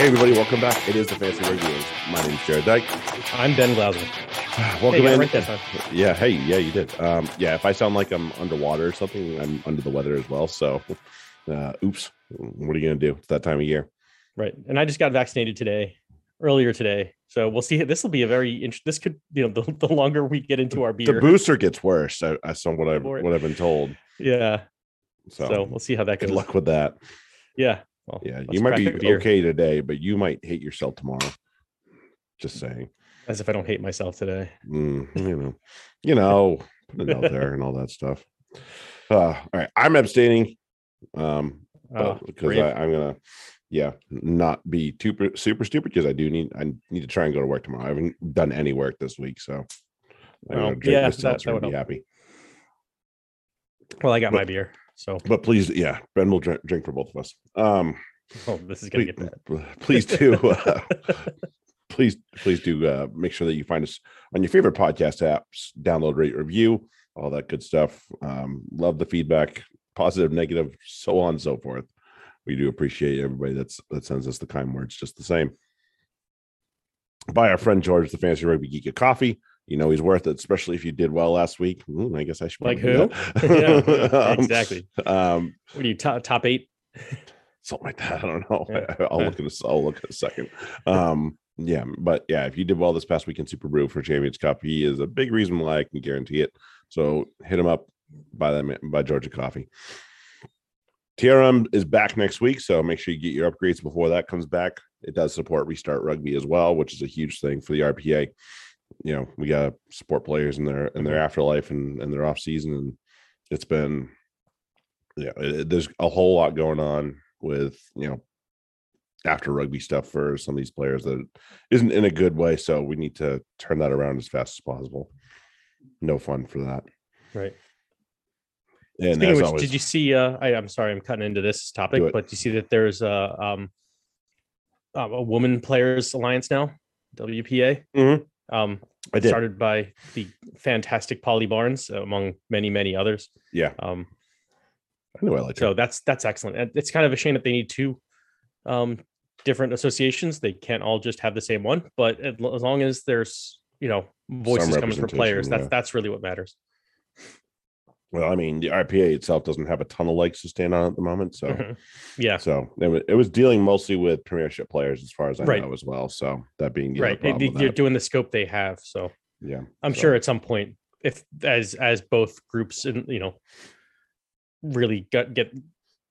Hey, everybody, welcome back. It is the Fancy Reviews. My name is Jarrod Dyke. I'm Ben Glauser. Welcome Hey, in. right that. Yeah, hey, yeah, you did. Um, yeah, if I sound like I'm underwater or something, I'm under the weather as well. So, uh, oops. What are you going to do? It's that time of year. Right. And I just got vaccinated today, earlier today. So we'll see. This will be a very interesting. This could, you know, the, the longer we get into our beer, The booster gets worse. I, I saw what I've what I've been told. yeah. So, So, we'll see how that goes. good luck with that. Yeah. Well, Yeah, you might be okay today, but you might hate yourself tomorrow. Just saying. As if I don't hate myself today. Mm, you know, you know, put it out there and all that stuff. Uh, all right, I'm abstaining. Um, Oh, because. I, I'm gonna, yeah, not be super super stupid because I do need I need to try and go to work tomorrow. I haven't done any work this week, so I'm Well, gonna drink yeah, this that- that would be help. happy. well, I got but- my beer. So But please, yeah, Ben will drink, drink for both of us. Um, oh, this is going please, to get bad. please do. Uh, please, please do uh, make sure that you find us on your favorite podcast apps. Download, rate, review, all that good stuff. Um, love the feedback, positive, negative, so on and so forth. We do appreciate everybody that's that sends us the kind words. Just the same. By our friend George, the Fantasy Rugby Geek of Coffee. You know he's worth it, especially if you did well last week. Ooh, I guess I should Like who? yeah, Um, exactly. Um, What are you, top, top eight? something like that. I don't know. Yeah. I'll look at a, I'll look at a second. Um, yeah, but yeah, if you did well this past week in Superbru for Champions Cup, he is a big reason why I can guarantee it. So hit him up by them by Georgia Coffee. TRM is back next week, so make sure you get your upgrades before that comes back. It does support Restart Rugby as well, which is a huge thing for the RPA. You know, we got to support players in their in their afterlife and, and their off season, and it's been yeah, it- there's a whole lot going on with you know after rugby stuff for some of these players that isn't in a good way. So we need to turn that around as fast as possible. No fun for that. Right. And Speaking which, always, did you see? Uh, I, I'm sorry, I'm cutting into this topic, Do but do you see that there's a um, uh, a woman players alliance now, WPA, Mhm. Um, I did. started by the fantastic Polly Barnes, uh, among many many others. yeah, Um, I knew I liked so her. that's that's excellent. And It's kind of a shame that they need two um, different associations. They can't all just have the same one, but as long as there's you know voices coming from players, representation, that's that's really what matters. Well, I mean, the RPA itself doesn't have a ton of legs to stand on at the moment, so Mhm. Yeah, so it was, it was dealing mostly with Premiership players, as far as I Right. know, as well. So that being the right. With are doing the scope they have, so. yeah, I'm so- sure at some point, if as as both groups and you know really get get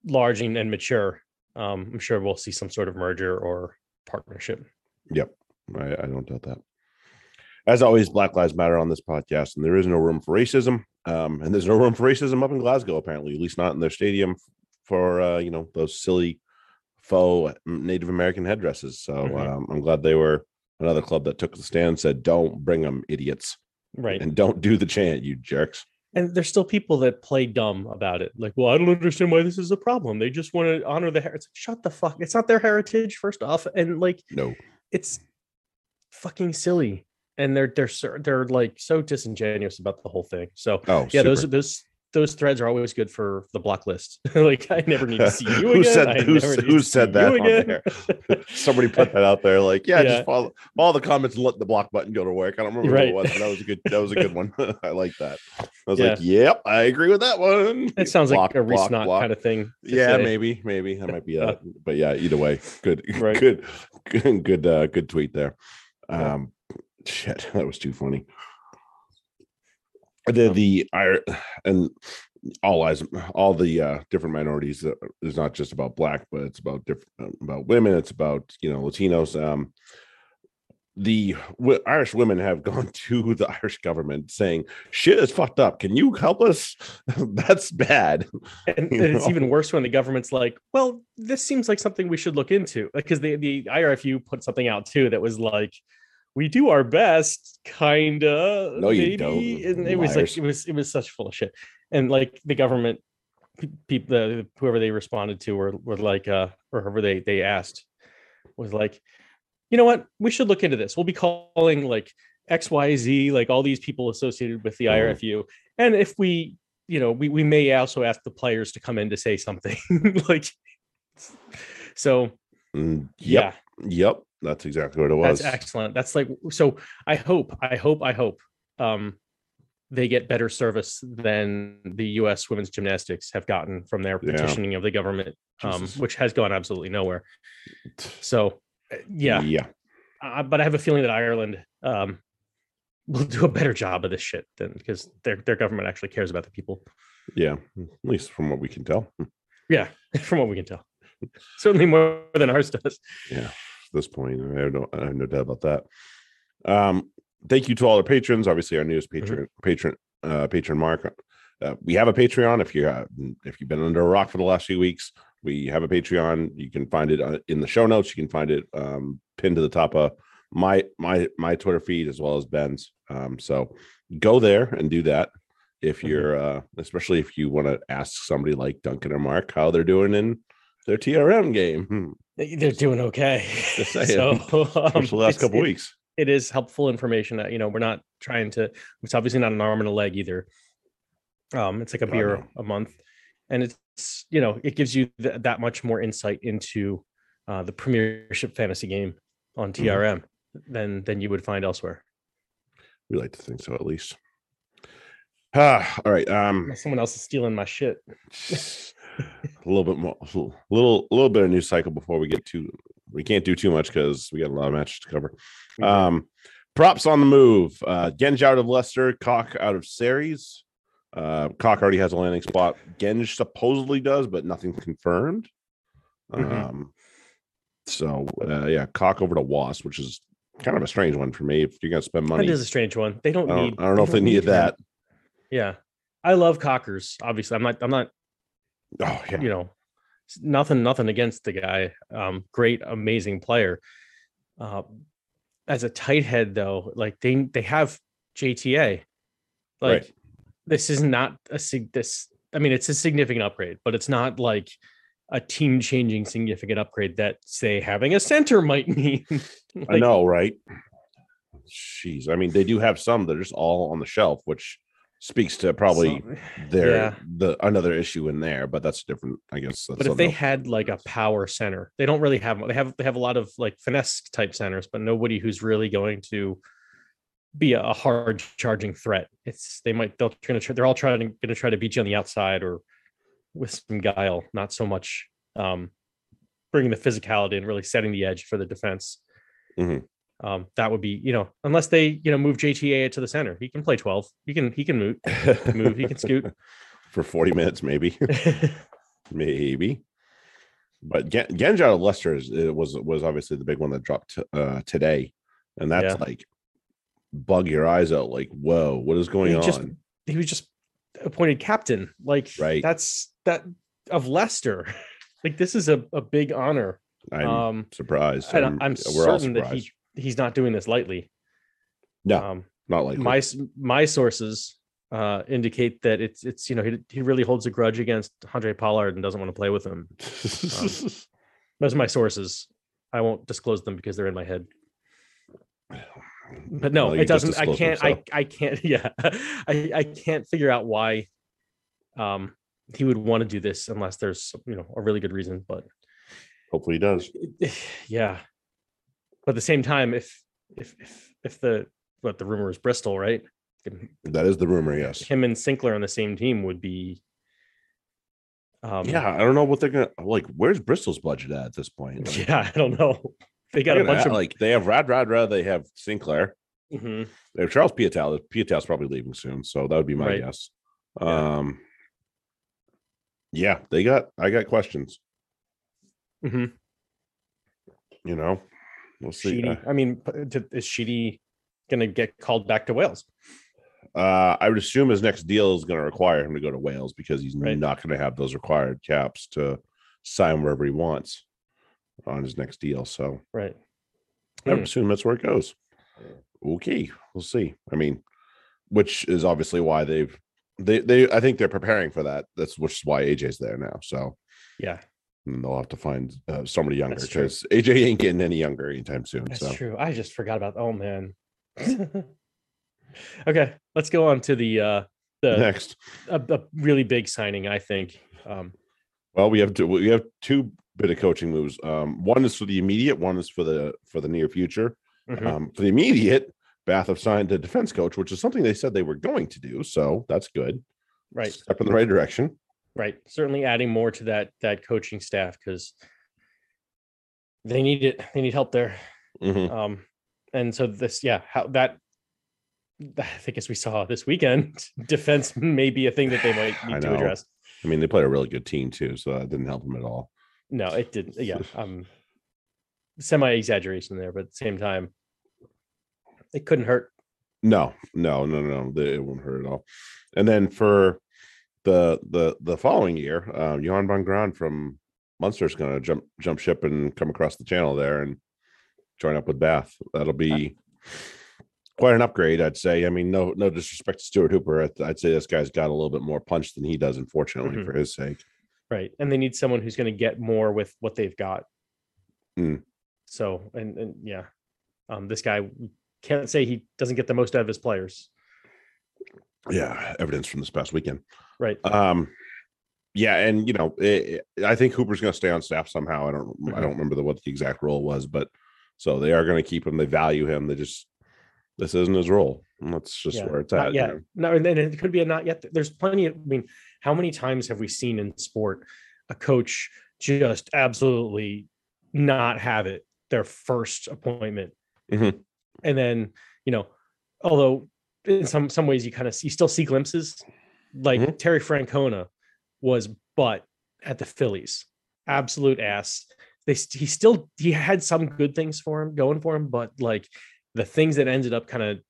large and, and mature, um, I'm sure we'll see some sort of merger or partnership. Yep. I, I don't doubt that. As always, Black Lives Matter on this podcast, and there is no room for racism. Um, and there's no room for racism up in Glasgow, apparently, at least not in their stadium for uh, you know, those silly faux Native American headdresses. So Mhm. um, I'm glad they were another club that took the stand and said, Don't bring them, idiots. Right. And don't do the chant, you jerks. And there's still people that play dumb about it. Like, well, I don't understand why this is a problem. They just want to honor the heritage. Shut the fuck. It's not their heritage, first off. And like No. it's fucking silly. And they're they're they're like so disingenuous about the whole thing. So Oh, yeah, those super. those those threads are always good for the block list. like I never need to see you Who again. said- who who said that on again. Somebody put that out there, like, yeah, Yeah. just follow follow the comments and let the block button go to work. I don't remember Right. what it was, but that was a good that was a good one. I like that. I was Yeah. like, yep, I agree with that one. It sounds Block, like a block, resnot block. kind of thing. Yeah, say. maybe, maybe that might be that. But yeah, either way, good, Right. good, good, good, uh, good tweet there. Um, shit, that was too funny. The the I and all eyes, all the uh, different minorities uh, is not just about black, but it's about different about women. It's about you know Latinos. Um, the w- Irish women have gone to the Irish government saying, "Shit is fucked up. Can you help us? That's bad." And, and it's even worse when the government's like, well, this seems like something we should look into. Because the, the IRFU put something out too that was like, we do our best, kinda. No, you maybe. don't, And it was like it was it was such full of shit. And like the government people the whoever they responded to were were like uh or whoever they they asked was like, you know what, we should look into this. We'll be calling like XYZ, like all these people associated with the Mhm. IRFU. And if we, you know, we, we may also ask the players to come in to say something. like so Mm, yep. Yep. That's exactly what it was. That's excellent. That's like so. I hope, I hope, I hope um, they get better service than the U.S. women's gymnastics have gotten from their Yeah. petitioning of the government, um, which has gone absolutely nowhere. So, uh, yeah, Yeah. uh, but I have a feeling that Ireland um, will do a better job of this shit than because their their government actually cares about the people. Yeah. At least from what we can tell. Yeah, from what we can tell, certainly more than ours does. at this point. I have no, I have no doubt about that. Um, thank you to all our patrons. Obviously, our newest patron, patron, uh, patron Mark. Uh, we have a Patreon. If you uh, if you've been under a rock for the last few weeks, we have a Patreon. You can find it uh, in the show notes. You can find it um, pinned to the top of my my my Twitter feed as well as Ben's. Um, so go there and do that. If Mhm. you're, uh, especially if you want to ask somebody like Duncan or Mark how they're doing in their TRM game, Hmm, They- They're doing okay. So, um, the last couple it- weeks. it is helpful information that you know we're not trying to it's obviously not an arm and a leg either um it's like a God, beer no. a month and it's you know it gives you th- that much more insight into uh the premiership fantasy game on trm than than you would find elsewhere We like to think so, at least. Ah, all right. Um, someone else is stealing my shit a little bit more, a little, a little bit of news cycle before we get to. We can't do too much because we got a lot of matches to cover. Um, props on the move. Uh, Genge out of Leicester, Koch out of Sarries. Uh, Koch already has a landing spot. Genge supposedly does, but nothing confirmed. Mhm. Um, so uh, yeah, Koch over to Wasp, which is kind of a strange one for me. If you're gonna spend money, that is a strange one they don't, don't, need I don't know if they needed that. yeah i love cockers obviously i'm not i'm not Oh yeah, you know nothing nothing against the guy um great amazing player uh as a tight head though like they they have jta like Right. this is not a sig this i mean it's a significant upgrade but it's not like a team changing significant upgrade that say having a center might mean I know, right? Jeez, I mean, they do have some that are just all on the shelf, which speaks to probably their yeah. the another issue in there. But that's different, I guess. That's but if they something had like a power center, they don't really have. They have they have a lot of like finesse type centers, but nobody who's really going to be a, hard charging threat. It's they might they're to try, they're all trying to try to beat you on the outside or with some guile, not so much um, bringing the physicality and really setting the edge for the defense. Mhm. Um, that would be you know unless they you know move JTA to the center, he can play twelve. He can he can move move. He can scoot. for 40 minutes, maybe, maybe. But Gen- Genge out of Leicester is, it was was obviously the big one that dropped uh, today, and that's Yeah. like bug your eyes out. Like, whoa, what is going He on? just- he was just appointed captain. Like Right. that's that of Leicester. Like this is a, a big honor. I'm um surprised. I'm- I'm we're all certain that surprised. he he's not doing this lightly. no, Um not like my my sources uh indicate that it's it's you know he, he really holds a grudge against Handré Pollard and doesn't want to play with him. Those are my sources. I won't disclose them because they're in my head. But no, Well, it doesn't. I can't. I I can't. Yeah, I I can't figure out why, um, he would want to do this unless there's you know a really good reason. But hopefully he does. yeah, but at the same time, if if if if the what the rumor is Bristol, right? That is the rumor. Yes. Him and Sinclair on the same team would be. Um, yeah, I don't know what they're gonna like. Where's Bristol's budget at, at this point? Like, yeah. I don't know. They got a bunch of like they have Rad Rad Rad. They have Sinclair. Mhm. They have Charles Piutau. Piutau's probably leaving soon, so that would be my Right. guess. Yeah. Um, yeah, they got. I got questions. Mm-hmm. You know, we'll see. Sheedy. I mean, is Sheedy gonna get called back to Wales? Uh, I would assume his next deal is going to require him to go to Wales because he's Right. not going to have those required caps to sign wherever he wants on his next deal. So Right. I would Hmm. assume that's where it goes. Okay, we'll see. I mean, which is obviously why they've they they I think they're preparing for that. That's which is why AJ's there now. So Yeah, and they'll have to find uh, somebody younger because AJ ain't getting any younger anytime soon. that's so true. I just forgot about. Oh man. okay, let's go on to the uh the next, a, a really big signing. I think. Um, well, we have two, we have two bit of coaching moves. Um, one is for the immediate, one is for the for the near future. Mhm. Um, for the immediate, Bath have signed a defense coach, which is something they said they were going to do. So that's good. right. Step in the right direction. Right. Certainly adding more to that that coaching staff because they need it. They need help there. Mhm. Um, and so this, yeah, how that I think as we saw this weekend, defense may be a thing that they might need to address. I mean, they played a really good team too, so that didn't help them at all. No, it didn't. Yeah. Um semi exaggeration there, but at the same time, it couldn't hurt. No, no, no, no, it won't hurt at all. And then for the the the following year, uh, Johan van Graan from Munster is going to jump jump ship and come across the channel there and join up with Bath. That'll be quite an upgrade, I'd say. I mean, no no disrespect to Stuart Hooper, I'd, I'd say this guy's got a little bit more punch than he does, unfortunately, Mhm. for his sake. Right. And they need someone who's going to get more with what they've got. Mm. So, and, and yeah, um, this guy can't say he doesn't get the most out of his players. Yeah, evidence from this past weekend. Right. Um, yeah, and you know, it, I think Hooper's going to stay on staff somehow. I don't, I Mhm. don't remember the, what the exact role was, but so they are going to keep him. They value him. They just this isn't his role. And that's just Yeah, where it's at. you know? No, and then it could be a not yet. There's plenty of, I mean, how many times have we seen in sport a coach just absolutely not have it their first appointment? Mhm. And then, you know, although in some some ways you kind of you still see glimpses, like Mhm. Terry Francona was but at the Phillies, absolute ass. They he still he had some good things for him going for him, but like the things that ended up kind of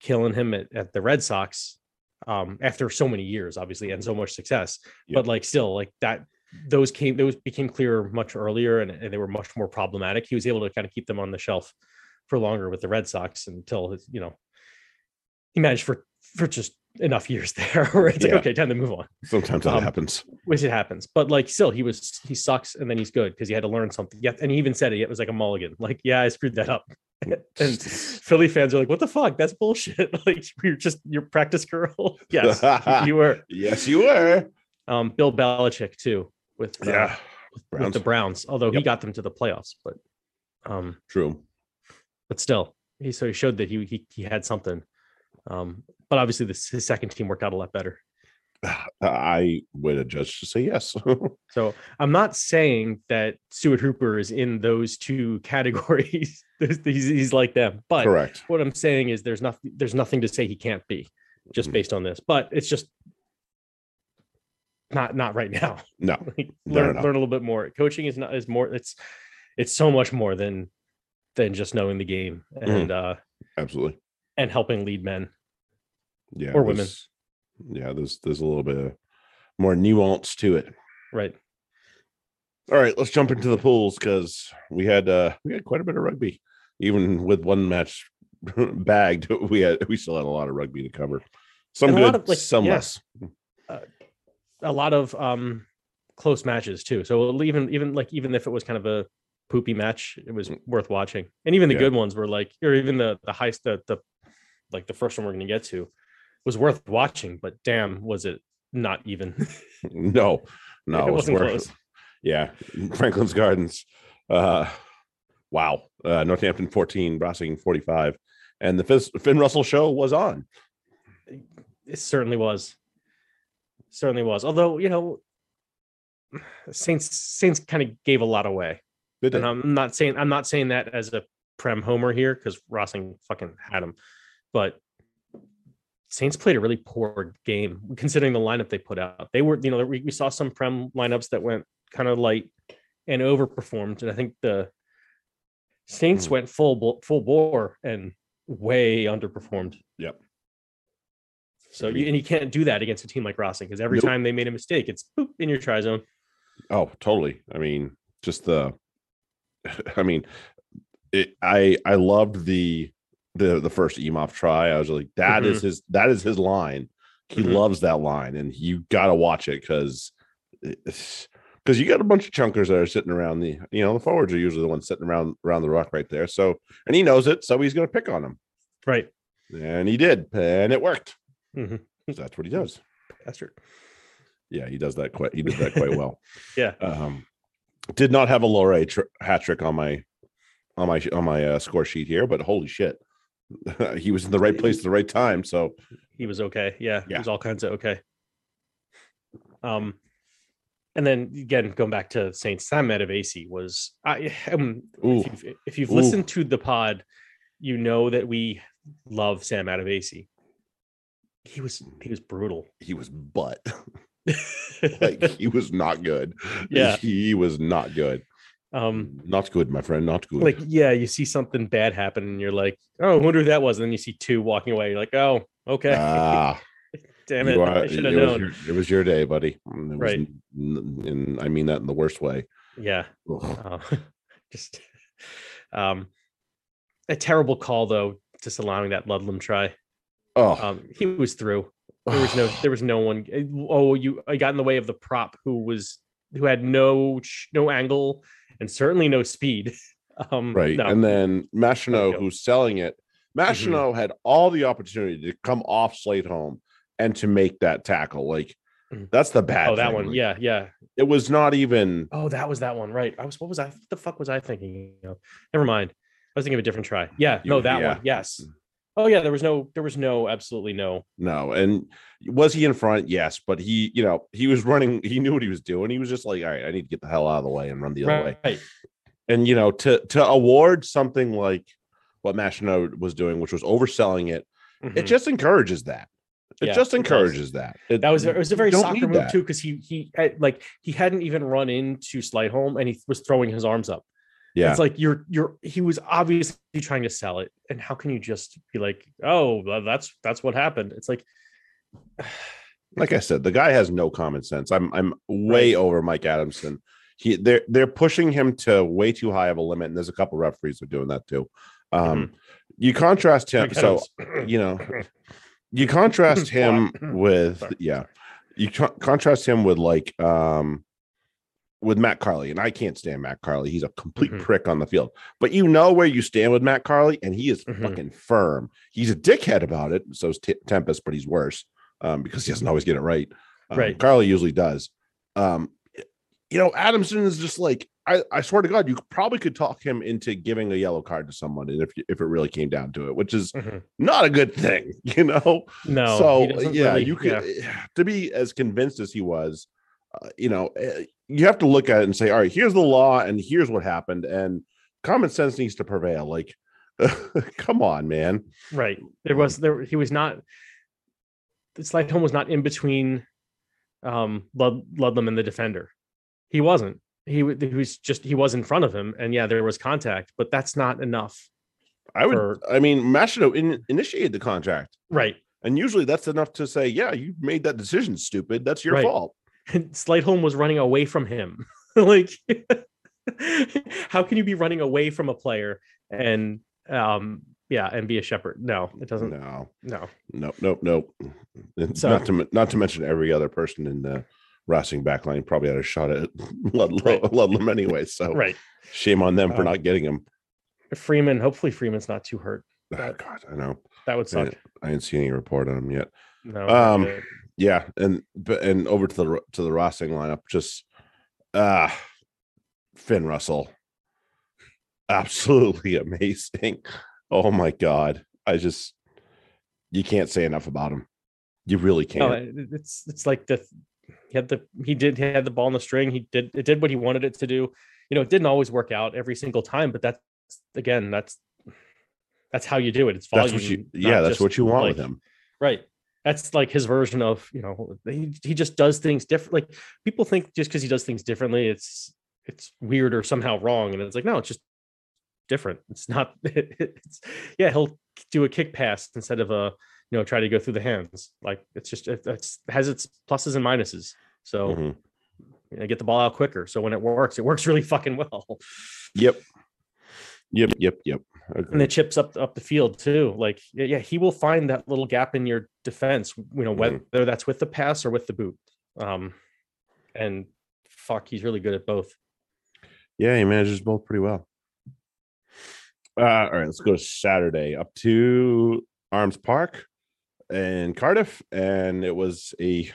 killing him at, at the Red Sox um after so many years obviously and so much success Yeah. but like still like that those came those became clear much earlier and, and they were much more problematic he was able to kind of keep them on the shelf for longer with the Red Sox until his, you know he managed for for just enough years there where it's Yeah. like okay time to move on Sometimes that Um, happens. which it happens but like still he was he sucks and then he's good because he had to learn something yeah and he even said it it was like a mulligan like yeah I screwed that up and Philly fans are like, "What the fuck? That's bullshit!" Like you're just your practice girl. yes, you were. yes, you were. Um, Bill Belichick too with uh, Yeah, with the Browns. Although he got them to the playoffs, but um, true. but still, he so he showed that he he, he had something. Um, but obviously, this his second team worked out a lot better. I would have judged to say yes. So I'm not saying that Stuart Hooper is in those two categories. He's, he's like them, but Correct. what I'm saying is there's nothing there's nothing to say he can't be just Mhm. based on this, but it's just not not right now. No, Like, learn learn a little bit more. Coaching is not is more it's it's so much more than than just knowing the game Mm-hmm. and uh absolutely. and helping lead men. Yeah, Or women. Yeah, there's there's a little bit of more nuance to it. Right. All right, let's jump into the pools because we had uh we had quite a bit of rugby. Even with one match bagged, we had we still had a lot of rugby to cover. Some And good, of, like, some yeah. less. A lot of um close matches too. So even even like even if it was kind of a poopy match, it was worth watching. And even the Yeah. good ones were like or even the the highest the the like the first one we're going to get to was worth watching, but damn was it not even. No, no, It it was wasn't worth- close. Yeah, Franklin's Gardens. Uh, wow. Uh, Northampton 14, Racing 45, and the Finn Russell show was on. It certainly was. Certainly was. Although, you know, Saints Saints kind of gave a lot away. And I'm not saying I'm not saying that as a prem homer here because Rossing fucking had him. But Saints played a really poor game considering the lineup they put out. They were, you know, we, we saw some prem lineups that went kind of light and overperformed. And I think the Saints Hmm. went full full bore and way underperformed. Yep. So you, and you can't do that against a team like Rossing because every Nope. time they made a mistake, it's boop in your try zone. Oh, totally. I mean, just the I mean, it, I I loved the the the first Imhoff try. I was like, that is his that is his line. He Mhm. loves that line, and you got to watch it because because you got a bunch of chunkers that are sitting around the you know the forwards are usually the ones sitting around around the rock right there. So and he knows it, so he's going to pick on him, Right. and he did, and it worked. Mhm. So that's what he does. Bastard. Yeah, he does that quite. He did that quite well. Yeah. Um, Did not have a Lore tr- hat trick on my on my on my uh, score sheet here, but holy shit, he was in the right place at the right time. So he was okay. Yeah, he was all kinds of okay. Um, and then again, going back to Saints, Sam Matavesi was I um, if you've, if you've listened to the pod, you know that we love Sam Matavesi. He was he was brutal. he was butt. like he was not good. Yeah. he was not good. Um, Not good, my friend. Not good. like yeah, you see something bad happen, and you're like, oh, I wonder who that was. And then you see two walking away. You're like, oh, okay, ah, damn it, are- I should have it, was known. your, it was your day, buddy. And was Right. And I mean that in the worst way. Yeah. Uh, just um, a terrible call though, just allowing that Ludlam try. Oh, Um, he was through. There was no, there was no one. eh, Oh, you, I got in the way of the prop who was who had no no angle and certainly no speed. Um, right. no. And then Machenaud, who's selling it, Mm-hmm. Had all the opportunity to come off Sleightholme and to make that tackle. Like Mhm. that's the bad. oh, that thing. one, Like, yeah, yeah. It was not even. Oh, that was that one, right? I was. What was I? What the fuck was I thinking? Never mind. I was thinking of a different try. Yeah, no, that yeah. one. Yes. Oh yeah, there was no, there was no, absolutely no. No, and was he in front? Yes, but he, you know, he was running. He knew what he was doing. He was just like, all right, I need to get the hell out of the way and run the other way. And you know, to to award something like what Machenaud was doing, which was overselling it, it Mhm. just encourages that. It Yeah, just it encourages that. It- That was it was a very soccer move that. too, because he he eh, like he hadn't even run into Sleightholme and he was throwing his arms up. Yeah, It's like you're you're he was obviously trying to sell it, and how can you just be like, oh, well, that's that's what happened? It's like, like I said, the guy has no common sense. I'm I'm way Right. over Mike Adamson. He they're they're pushing him to way too high of a limit, and there's a couple referees are doing that too. Um, you contrast him, Mike so Adams. you know, you contrast him with yeah, you co- contrast him with like um with Matt Carley, and I can't stand Matt Carley. He's a complete Mhm. prick on the field, but you know where you stand with Matt Carley, and he is Mhm. fucking firm. He's a dickhead about it. So is T- Tempest, but he's worse um, because he doesn't always get it right. Um, Right. Carley usually does. Um, you know, Adamson is just like I, I swear to God, you probably could talk him into giving a yellow card to someone, and if if it really came down to it, which is Mhm. not a good thing, you know. no, so yeah, really- you could yeah. to be as convinced as he was. Uh, you know, eh, you have to look at it and say, all right, here's the law, and here's what happened, and common sense needs to prevail. Like, come on, man. right. There was there he was not. The Sleightholme was not in between, um, Lud, Ludlam and the defender. He wasn't. He, he was just he was in front of him, and yeah, there was contact, but that's not enough. I would. For- I mean, Machado in, initiated the contract, Right. and usually that's enough to say, yeah, you made that decision, stupid. That's your Right. fault. Sleightholme was running away from him. like, how can you be running away from a player and um yeah and be a shepherd? No, it doesn't. No, No, nope, nope, nope. So- not to not to mention every other person in the Racing backline probably had a shot at Lud- Right. Ludlam anyway. So right. shame on them for Um, not getting him. Freeman. Hopefully, Freeman's not too hurt. Oh, God, I know. That would suck. I didn't see any report on him yet. No. Um, Yeah, and but and over to the to the Racing lineup, just ah, Finn Russell, absolutely amazing. Oh my God, I just you can't say enough about him. You really can't. it- it's it's like the he had the he did he had the ball on the string. He did it did what he wanted it to do. You know, it didn't always work out every single time, but that's again that's that's how you do it. It's volume. that's what you. Yeah, that's what you want like, with him. Right. That's like his version of, you know, he, he just does things different. Like people think just because he does things differently, it's it's weird or somehow wrong. And it's like, no, it's just different. It's not it's yeah, he'll do a kick pass instead of a, you know, try to go through the hands. Like it's just it, it's has its pluses and minuses. So Mhm. you know, get the ball out quicker. So when it works, it works really fucking well. Yep. Yep. Yep. Yep. And the chips up up the field too. Like yeah, he will find that little gap in your defense. You know whether Mhm. that's with the pass or with the boot. Um, and fuck, he's really good at both. Yeah, he manages both pretty well. Uh, all right, let's go to Saturday up to Arms Park in Cardiff, and it was a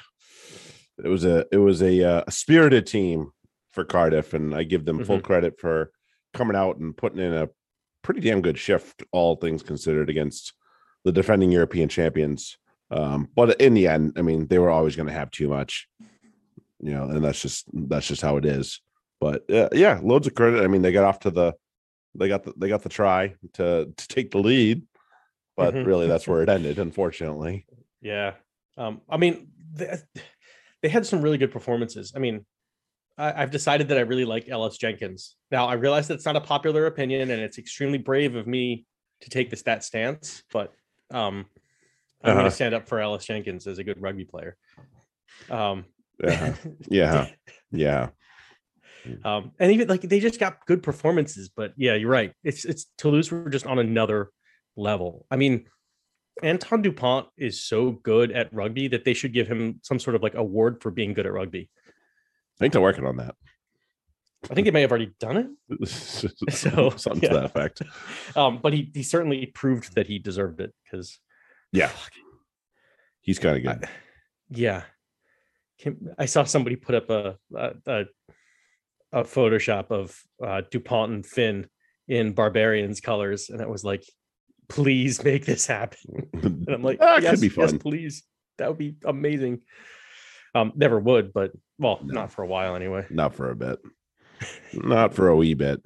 it was a it was a, uh, a spirited team for Cardiff, and I give them full Mhm. credit for coming out and putting in a pretty damn good shift, all things considered, against the defending European champions. Um, but in the end, I mean, they were always going to have too much, you know, and that's just that's just how it is. But uh, yeah, loads of credit. I mean, they got off to the they got the they got the try to to take the lead, but Mhm. really that's where it ended, unfortunately. Yeah. Um, I mean, they, they had some really good performances. I mean, I've decided that I really like Ellis Jenkins. Now, I realize that's not a popular opinion, and it's extremely brave of me to take this that stance, but um, I'm Uh-huh. going to stand up for Ellis Jenkins as a good rugby player. Um, Uh-huh. Yeah, yeah. um, and even like they just got good performances. But yeah, you're right. It's it's Toulouse were just on another level. I mean, Antoine Dupont is so good at rugby that they should give him some sort of like award for being good at rugby. I think they're working on that. I think they may have already done it. So, something yeah. to that effect. Um, but he he certainly proved that he deserved it because Yeah, he's kind of good. I- yeah. I saw somebody put up a a, a, a Photoshop of uh, Dupont and Finn in Barbarians colors, and it was like, please make this happen. And I'm like, Ah, it yes, could be yes, fun. please. That would be amazing. Um, never would, but well, No. not for a while anyway. Not for a bit. Not for a wee bit.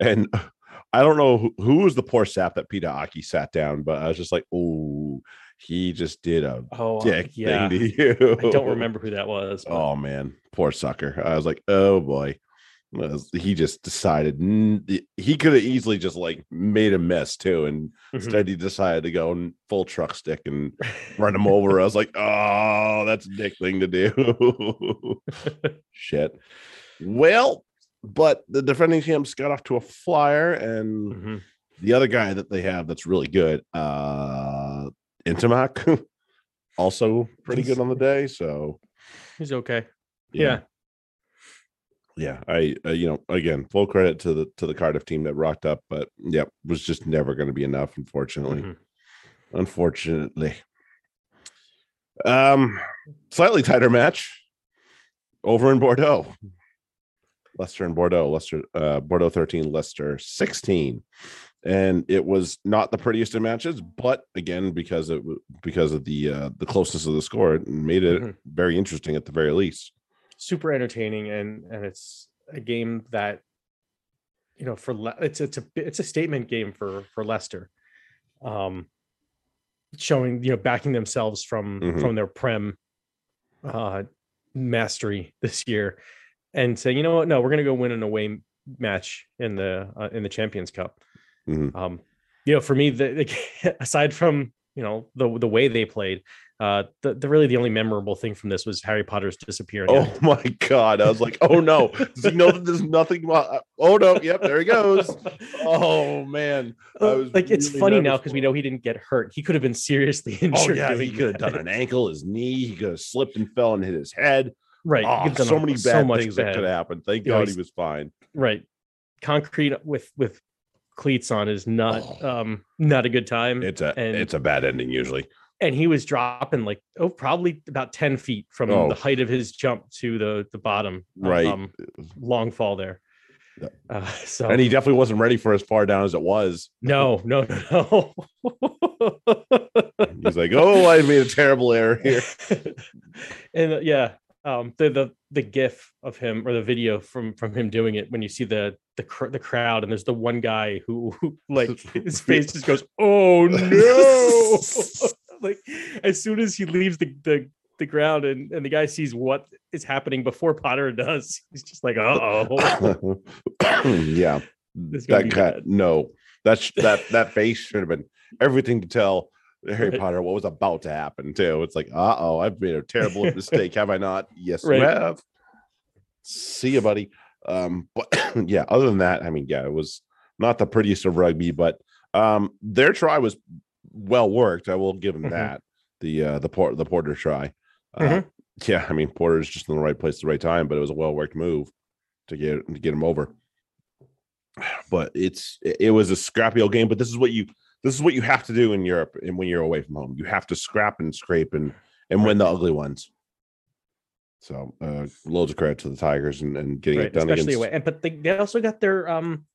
And I don't know who, who was the poor sap that Pita Ahki sat down, but I was just like, oh, he just did a Oh, dick yeah. thing to you. I don't remember who that was. but- Oh man, poor sucker. I was like, oh boy. He just decided he could have easily just like made a mess too, and Mhm. instead he decided to go and full truck stick and run him over. I was like, oh, that's a dick thing to do. Shit. Well, but the defending champs got off to a flyer, and Mhm. the other guy that they have that's really good, uh Ntamack, also pretty good on the day. So He's okay. Yeah. yeah i uh, you know again full credit to the to the cardiff team that rocked up but yep was just never going to be enough unfortunately. Mhm. unfortunately. Um slightly tighter match. Over in bordeaux. Leicester and bordeaux leicester uh bordeaux 13 leicester 16 and it was not the prettiest of matches but again because it because of the uh the closeness of the score it made it Mhm. very interesting at the very least Super entertaining, and and it's a game that you know for Le- it's it's a it's a statement game for for Leicester, um, showing you know backing themselves from Mhm. from their prem uh mastery this year, and saying you know what no we're gonna go win an away match in the uh, in the Champions Cup. Mhm. Um, you know for me the, the aside from you know the the way they played. Uh, the, the really the only memorable thing from this was Harry Potter's disappearing. Oh my god! I was like, "Oh no! Does he know that there's nothing?" Oh no! Yep, there he goes. Oh man! I Uh, was like it's really funny now because we know he didn't get hurt. He could have been seriously Oh injured. yeah, he could have done an ankle, his knee. He could have slipped and fell and hit his head. right. Oh, could have done so many so bad much things that bad. could happen. Thank You God he was fine. Right. Concrete with with cleats on is not Oh. um not a good time. It's a and- it's a bad ending usually. and he was dropping like oh probably about 10 feet from Oh. the height of his jump to the the bottom. Right. Um, long fall there. Uh, so And he definitely wasn't ready for as far down as it was. no, no, no, no. He's like, "Oh, I made a terrible error here." and uh, yeah, um, the the the GIF of him or the video from from him doing it when you see the the cr- the crowd and there's the one guy who, who like his face just goes, "Oh no!" like as soon as he leaves the the the ground and and the guy sees what is happening before Potter does, he's just like, "Uh oh." yeah, This is gonna that guy. bad. No, that's that that face should have been everything to tell Harry Right. Potter what was about to happen too. It's like, uh oh, I've made a terrible mistake, have I not? Yes, Right. you have. See you, buddy. Um, but yeah, other than that, I mean, yeah, it was not the prettiest of rugby, but um, their try was well worked. I will give them Mhm. that. The uh, the port the Porter try. Uh, Mhm. Yeah, I mean, Porter's just in the right place at the right time, but it was a well worked move to get to get him over. But it's it it was a scrappy old game. But this is what you this is what you have to do in Europe and when you're away from home. You have to scrap and scrape and and win the ugly ones. So uh, loads of credit to the Tigers and, and getting right, it done especially against. away. And but they, they also got their um,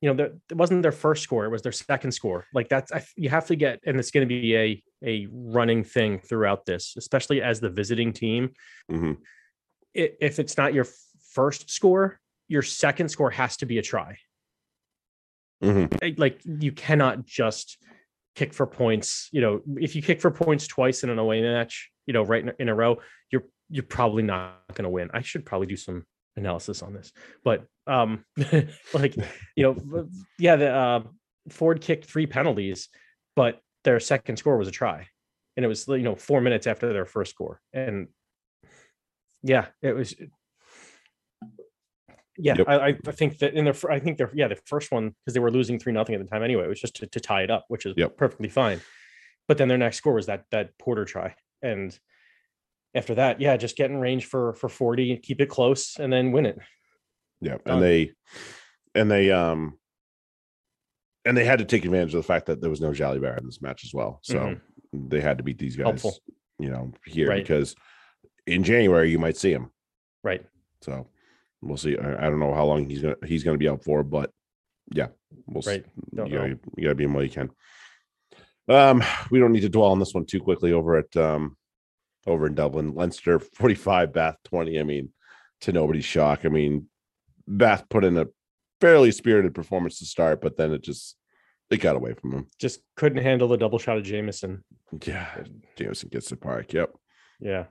you know, their, it wasn't their first score; it was their second score. Like that's I, you have to get, and it's going to be a a running thing throughout this, especially as the visiting team. Mhm. i- if it's not your first score, your second score has to be a try. Mhm. Eh, Like you cannot just kick for points. You know, if you kick for points twice in an away match, you know, right in, in a row, you're you're probably not going to win. I should probably do some analysis on this, but um, like you know, yeah, the uh, Ford kicked three penalties, but their second score was a try, and it was you know four minutes after their first score, and yeah, it was. Yeah, Yep. I, I think that in their, I think they're yeah the first one because they were losing three nothing at the time anyway. It was just to, to tie it up, which is Yep. perfectly fine. But then their next score was that that Porter try, and after that, yeah, just get in range for for forty, keep it close, and then win it. Yeah, and they and they um and they had to take advantage of the fact that there was no Jalibert in this match as well. So Mhm. they had to beat these guys, Helpful. you know, here Right. because in January you might see him. Right. So we'll see. I, I don't know how long he's gonna he's gonna be out for, but yeah, we'll see. Right. Don't You, gotta, know. you gotta be him while you can. Um, we don't need to dwell on this one too quickly over at um over in Dublin. Leinster 45, Bath 20. I mean, to nobody's shock. I mean, Bath put in a fairly spirited performance to start, but then it just it got away from him. Just couldn't handle the double shot of Jameson. Yeah, Jameson gets the park. Yep. Yeah.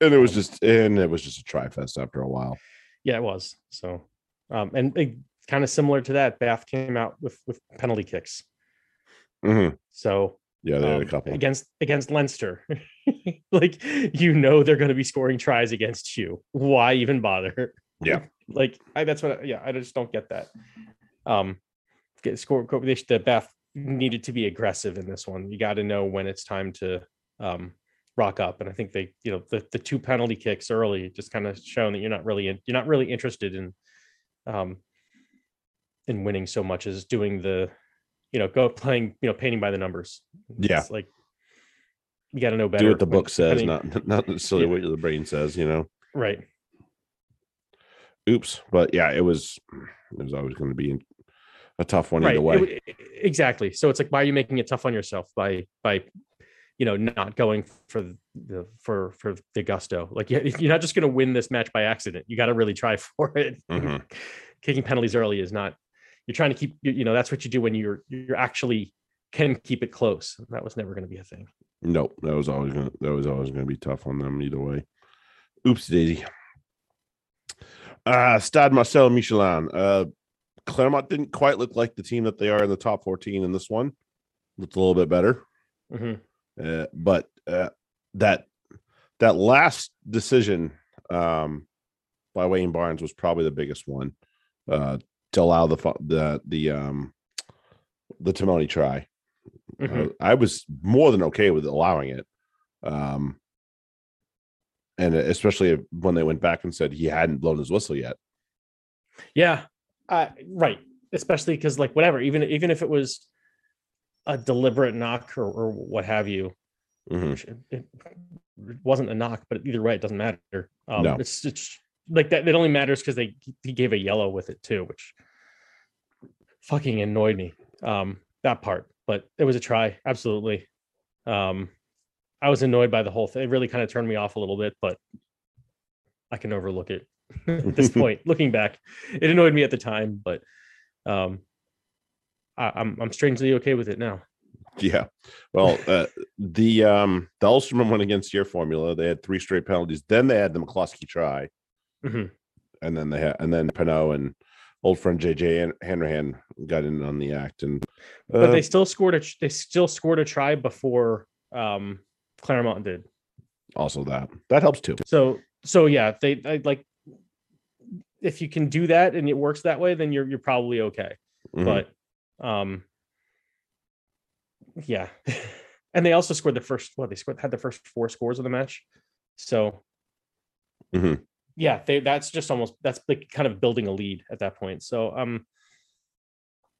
And it was just and it was just a try fest after a while. Yeah, it was. So, um, and kind of similar to that, Bath came out with with penalty kicks. Mhm. So Yeah, they had um, a couple. against against Leinster, like you know they're going to be scoring tries against you. Why even bother? Yeah. like I, that's what. I- Yeah, I just don't get that. Um, get score. The Bath needed to be aggressive in this one. You got to know when it's time to um rock up, and I think they, you know, the the two penalty kicks early just kind of shown that you're not really in, you're not really interested in um in winning so much as doing the you know go playing you know painting by the numbers Yeah. It's like you got to know better Do what the when- book says, depending- not not necessarily Yeah. what the brain says, you know. right Oops. But yeah, it was it was always going to be a tough one right either way. e- exactly so it's like why are you making it tough on yourself by by you know not going for the for for the gusto like you- you're not just going to win this match by accident you got to really try for it Mhm. kicking penalties early is not you're trying to keep you you know that's what you do when you're you're actually can keep it close that was never going to be a thing Nope, that was always gonna that was always gonna be tough on them either way. Oops, Daisy. Uh Stade Marcel Michelin. Uh Clermont didn't quite look like the team that they are in the top 14 in this one. Looked a little bit better. Mhm. Uh, but uh, that that last decision um by Wayne Barnes was probably the biggest one uh to allow the the the um the Timoney try. Uh, I was more than okay with allowing it. Um, and especially when they went back and said he hadn't blown his whistle yet. Yeah, uh, right. Especially because, like, whatever, even even if it was a deliberate knock or, or what have you, Mhm. it, it wasn't a knock, but either way, it doesn't matter. Um, No. it's it's like that. It only matters because they he gave a yellow with it too, which fucking annoyed me. Um, that part, but it was a try, absolutely. Um, I was annoyed by the whole thing. It really kind of turned me off a little bit, but I can overlook it at this point. Looking back, it annoyed me at the time, but um, I, I'm I'm strangely okay with it now. Yeah. Well, uh, the um the Ulsterman went against your formula. They had three straight penalties. Then they had the McCloskey try, Mhm. and then they had and then Pinot and old friend JJ Han- Hanrahan got in on the act. And But uh, they still scored a they still scored a try before um, Clermont did. also that that helps too. So so yeah, they I, like if you can do that and it works that way, then you're you're probably okay. Mhm. But um, yeah, and they also scored the first what they scored had the first four scores of the match. So Mhm. yeah, they that's just almost that's like kind of building a lead at that point. So um,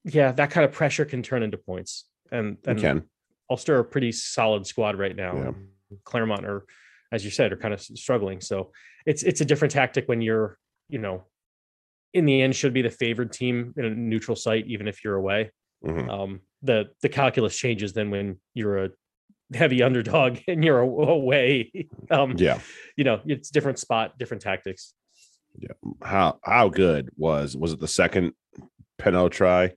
yeah, that kind of pressure can turn into points, and and can. Ulster are a pretty solid squad right now. Yeah. Clermont are as you said, are kind of struggling. So it's it's a different tactic when you're, you know, in the end should be the favored team in a neutral site, even if you're away. Mhm. Um, the the calculus changes then when you're a heavy underdog and you're away. um, Yeah. you know, it's different spot, different tactics. Yeah, how how good was was it the second Penaud try?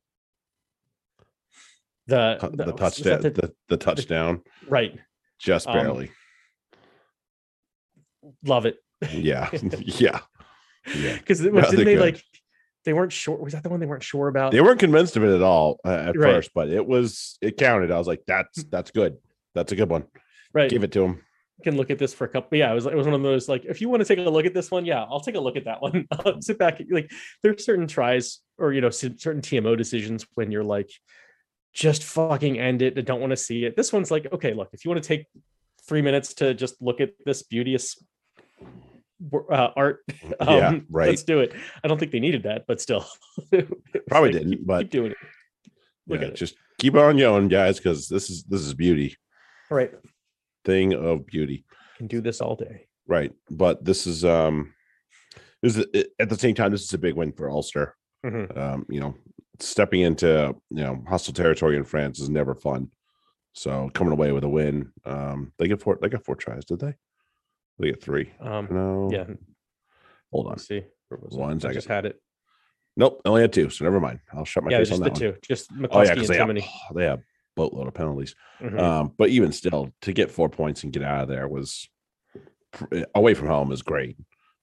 The The was touchdown the- the, the touchdown right. just Um, barely. Love it. yeah. yeah. Yeah. Because No, didn't they they like they weren't sure? Was that the one they weren't sure about? They weren't convinced of it at all uh, at Right. first, but it was it counted. I was like, that's that's good. That's a good one. right. Give it to him. can look at this for a couple. Yeah, it was it was one of those like if you want to take a look at this one, yeah, I'll take a look at that one. I'll sit back. Like there's certain tries or you know certain TMO decisions when you're like, just fucking end it. I don't want to see it. This one's like, okay, look, if you want to take three minutes to just look at this beauteous uh, art, um, Yeah, right. Let's do it. I don't think they needed that, but still, Probably like, didn't, keep, but- keep doing it. Look Yeah, at it. just keep on going, guys, because this is this is beauty. All right, Thing of beauty. can do this all day. Right. But this is um this is at the same time, this is a big win for Ulster. Mhm. Um, you know, stepping into you know hostile territory in France is never fun. So coming away with a win. Um, they get four they got four tries, did they? They get three. Um, No. yeah, Hold on. let's see. Where was it? One I just had it. Nope, I only had two, so never mind. I'll shut my yeah, face just on the that one. two. Just McCloskey Oh yeah, and they have, they have boatload of penalties. Mhm. Um, but even still, to get four points and get out of there was away from home is great.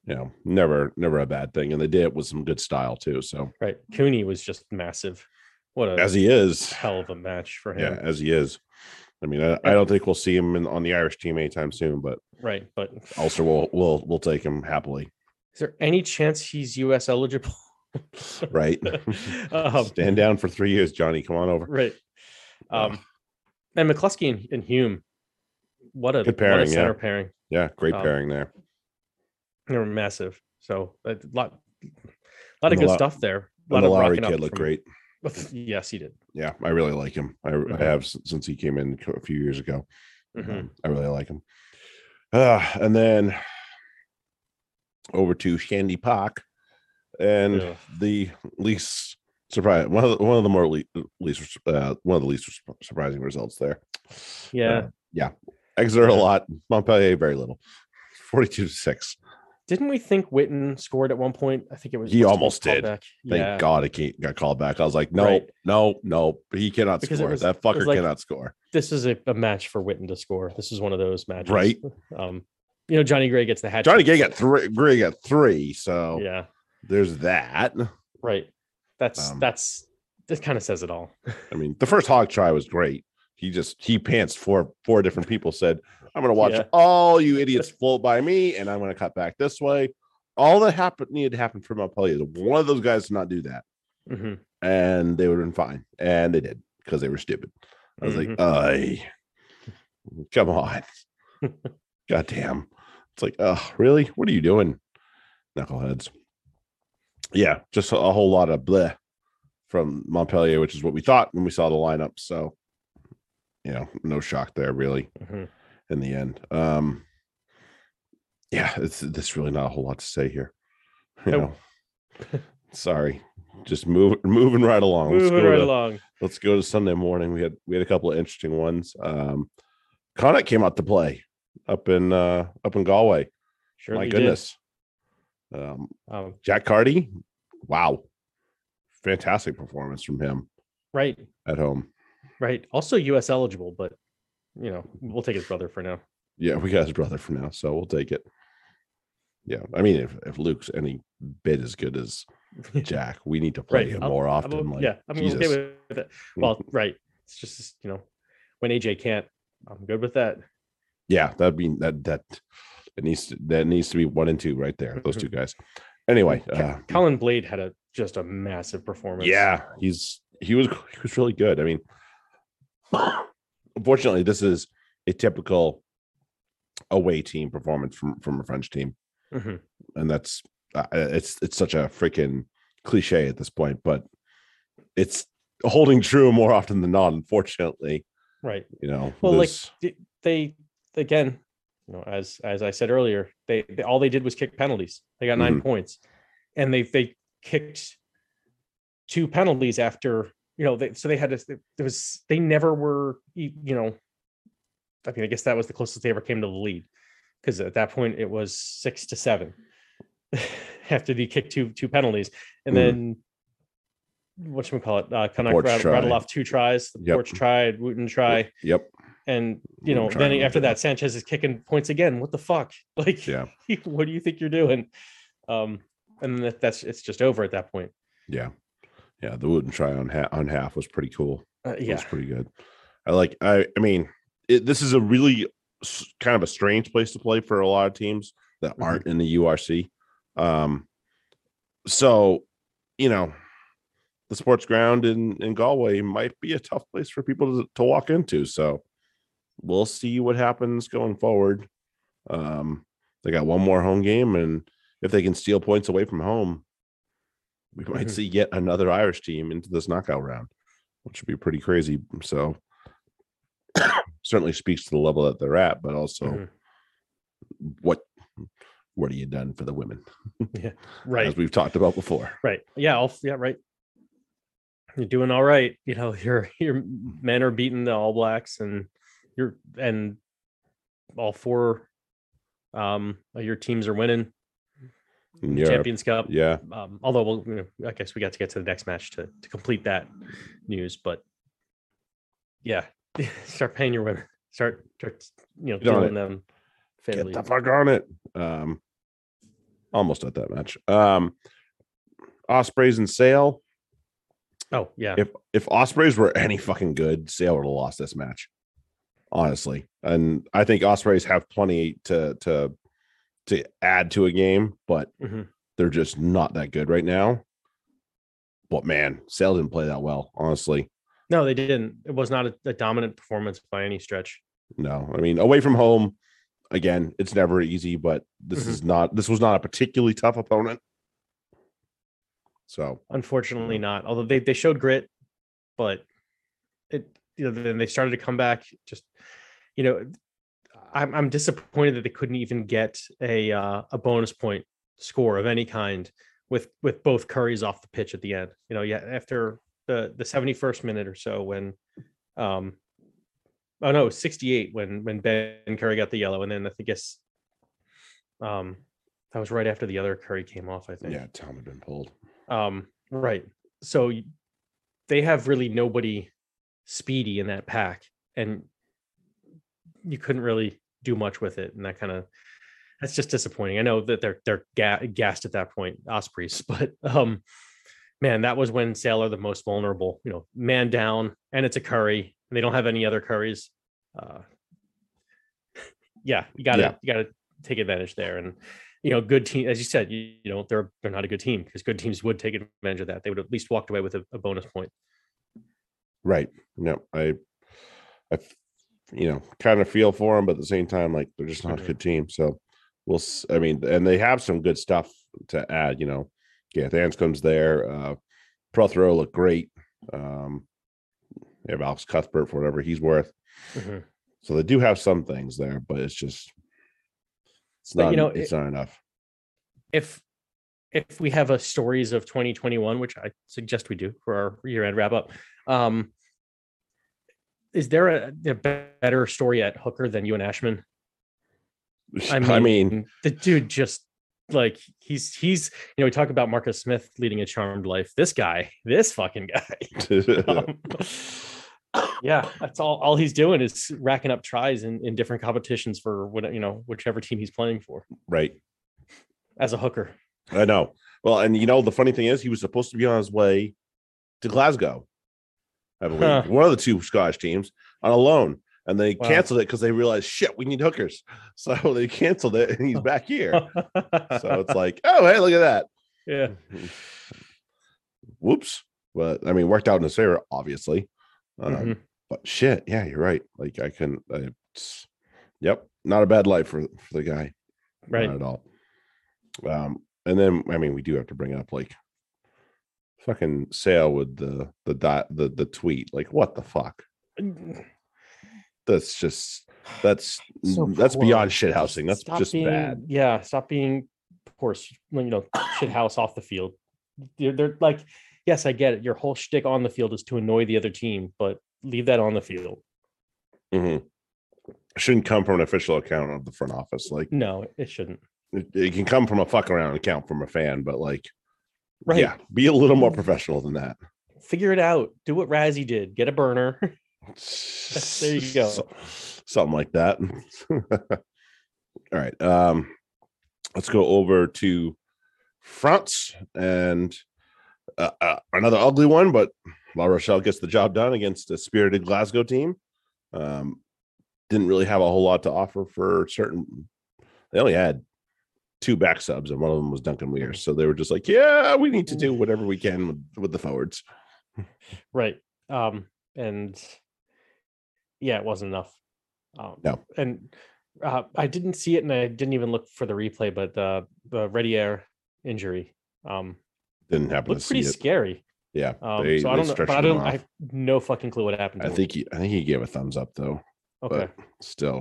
You know, never never a bad thing, and they did it with some good style too. So right. Cooney was just massive. What a as he is, hell of a match for him. yeah, as he is. I mean, I, I don't think we'll see him in, on the Irish team anytime soon, but Right. But Ulster will will will take him happily, is there any chance he's US eligible? right? um, Stand down for three years, Johnny. Come on over. right. Um, and McCloskey and, and Hume. What a Good pairing, what a yeah. center pairing. Yeah, great Um, pairing there. They were massive. So a lot, a lot of good La- stuff there. A lot the of Lowry kid looked great. Yes, he did. Yeah, I really like him. I, Mhm. I have since he came in a few years ago. Mhm. Um, I really like him. Uh, and then over to Sandy Park, and Ugh. the least surprise one of the, one of the more le- least uh, one of the least surprising results there. Yeah. Yeah. Exeter a lot, Montpellier very little, forty-two to six. Didn't we think Whitten scored at one point? I think it was He must have been almost did. back. Thank yeah. God it can't, got called back. I was like, no, Right. no, no, he cannot Because score. was- that fucker like- cannot score. This is a, a match for Whitten to score. This is one of those matches. Right. Um, you know, Johnny Gray gets the hat. Johnny Gay got three. Gray got three. So Yeah. there's that. Right. That's Um, that's that kind of says it all. I mean, the first Hogg try was great. He just he pantsed four four different people. Said, "I'm going to watch Yeah. all you idiots float by me, and I'm going to cut back this way." All that happened needed to happen for Montpellier. is One of those guys to not do that, Mhm. and they would have been fine, and they did because they were stupid. I was Mhm. like, "I, come on, goddamn!" It's like, "Oh, really? What are you doing, knuckleheads?" Yeah, just a, whole lot of bleh from Montpellier, which is what we thought when we saw the lineup. So, you know, no shock there really Mhm. In the end. Um, yeah, it's there's really not a whole lot to say here. You Nope. know, sorry, just move moving right along. Let's Moving go right to- along. let's go to Sunday morning. We had we had a couple of interesting ones. Um Connacht came out to play up in uh up in Galway. Sure. My goodness. Um Um, Jack Carty, wow. Fantastic performance from him right. at home. Right. Also US eligible, but you know, we'll take his brother for now. Yeah, we got his brother for now, so we'll take it. Yeah, I mean, if, if Luke's any bit as good as Jack, we need to play Right, him I'll- more I'm often. like, yeah, I'm Jesus. okay with it. Well, right. It's just you know, when AJ can't, I'm good with that. yeah, that'd be that that it needs to that needs to be one and two right there. Those two guys. Anyway, uh, Caolin Blade had a just a massive performance. Yeah, he's he was he was really good. I mean, unfortunately, this is a typical away team performance from from a French team, Mhm. and that's uh, it's it's such a freaking cliche at this point, but it's holding true more often than not. Unfortunately, Right. you know. Well, like they again, you know, as as I said earlier, they, they all they did was kick penalties. They got 9 points, and they they kicked two penalties after you know. They, so they had to. There was they never were you know. I mean, I guess that was the closest they ever came to the lead, because at that point it was six to seven after they kicked two two penalties, and Mhm. then what should we call it? Uh, Canuck Porch rattled, try. off two tries. The Yep. Porch tried, Wootton try, Yep. and you know, then after that, Sanchez is kicking points again. What the fuck? Like, Yeah. what do you think you're doing? Um, and that, that's it's just over at that point. Yeah. Yeah. The Wootton try on half on half was pretty cool. Uh, It yeah, was pretty good. I like. I. I mean, it, this is a really kind of a strange place to play for a lot of teams that Mhm. aren't in the URC. Um. So, you know, the sports ground in in Galway might be a tough place for people to, to walk into. So, we'll see what happens going forward. Um, they got one more home game, and if they can steal points away from home, we might Mhm. see yet another Irish team into this knockout round, which would be pretty crazy. So, certainly speaks to the level that they're at, but also Mhm. what what are you done for the women, yeah, right, as we've talked about before. right, yeah, I'll, yeah, right. You're doing all right. You know, your your men are beating the All Blacks, and you're and all four um your teams are winning The Champions Cup. yeah, um, although we'll, I guess we got to get to the next match to to complete that news. But yeah, start paying your women. Start, start you know, Get killing them get fairly. the fuck on it. Um, almost at that match. Um, Ospreys and Sale. Oh yeah, if if Ospreys were any fucking good, Sale would have lost this match. Honestly. And I think Ospreys have plenty to to to add to a game, but Mhm. they're just not that good right now. But man, Sale didn't play that well, honestly. no, they didn't. It was not a, a dominant performance by any stretch. No, I mean, away from home, again, it's never easy, but this Mhm. is not this was not a particularly tough opponent. So Unfortunately, not. Although they they showed grit, but it you know then they started to come back. Just you know, I'm I'm disappointed that they couldn't even get a uh, a bonus point score of any kind with with both Currys off the pitch at the end. You know, yeah, after the the 71st minute or so when um oh no 68 when when Ben Curry got the yellow and then I think it's um that was right after the other Curry came off I think yeah, Tom had been pulled. um, right. So they have really nobody speedy in that pack, and you couldn't really do much with it. And that kind of that's just disappointing. I know that they're they're ga- gassed at that point, Ospreys, but um, man, that was when Sale are the most vulnerable. You know, man down, and it's a Curry, and they don't have any other Curries. Uh, yeah, you gotta Yeah. you gotta take advantage there, and you know, good team, as you said, you, you know, they're they're not a good team because good teams would take advantage of that. They would at least walked away with a, a bonus point. Right. No, I, I, you know, kind of feel for them, but at the same time, like they're just not a Mhm. good team. So we'll, I mean, and they have some good stuff to add. You know, Gareth Anscombe's there. Uh, Prothero looked great. Um, they have Alex Cuthbert for whatever he's worth. Mhm. So they do have some things there, but it's just, it's But, not, you know, it's it- not enough. If if we have a stories of 2021, which I suggest we do for our year end wrap up, um, is there a, a better story at hooker than Ewan Ashman? I mean, the dude just like he's he's you know we talk about Marcus Smith leading a charmed life. This guy, this fucking guy. Um, yeah, that's all. All he's doing is racking up tries in, in different competitions for what you know, whichever team he's playing for right. as a hooker. I know. Well, and you know, the funny thing is, he was supposed to be on his way to Glasgow, I believe, Huh. one of the two Scottish teams on a loan, and they Wow. canceled it because they realized, shit, we need hookers. So they canceled it, and he's back here. so it's like, oh, hey, look at that. yeah, Whoops. But I mean, worked out in his favor, obviously. Um, Mhm. But shit, yeah, you're right. Like I can, I, yep, not a bad life for for the guy. right. Not at all. Um, and then I mean, we do have to bring up like fucking sale with the the dot the the tweet. Like, what the fuck? That's just That's So that's poor. beyond shit housing. That's Stop just being, bad. Yeah, stop being poor. You know, shit house off the field. They're, they're like, yes, I get it. Your whole shtick on the field is to annoy the other team, but leave that on the field. Mhm. Shouldn't come from an official account of the front office. Like No, it shouldn't. it, it can come from a fuck around account from a fan, but like, Right. yeah, be a little more professional than that. Figure it out. Do what Razzie did. Get a burner. There you go. So- something like that. All right. Um, let's go over to France and uh, uh, another ugly one, but La Rochelle gets the job done against a spirited Glasgow team. Um, didn't really have a whole lot to offer for certain. They only had two back subs, and one of them was Duncan Weir. So they were just like, "Yeah, we need to do whatever we can with, with the forwards." right. Um, and yeah, it wasn't enough. Um, No. And uh, I didn't see it, and I didn't even look for the replay, but uh, the ready air injury um, Didn't happen to looked pretty scary. Yeah, Um, they- so I don't know, but I don't. off. I have no fucking clue what happened. To I him. think he, I think he gave a thumbs up though. Okay. But still.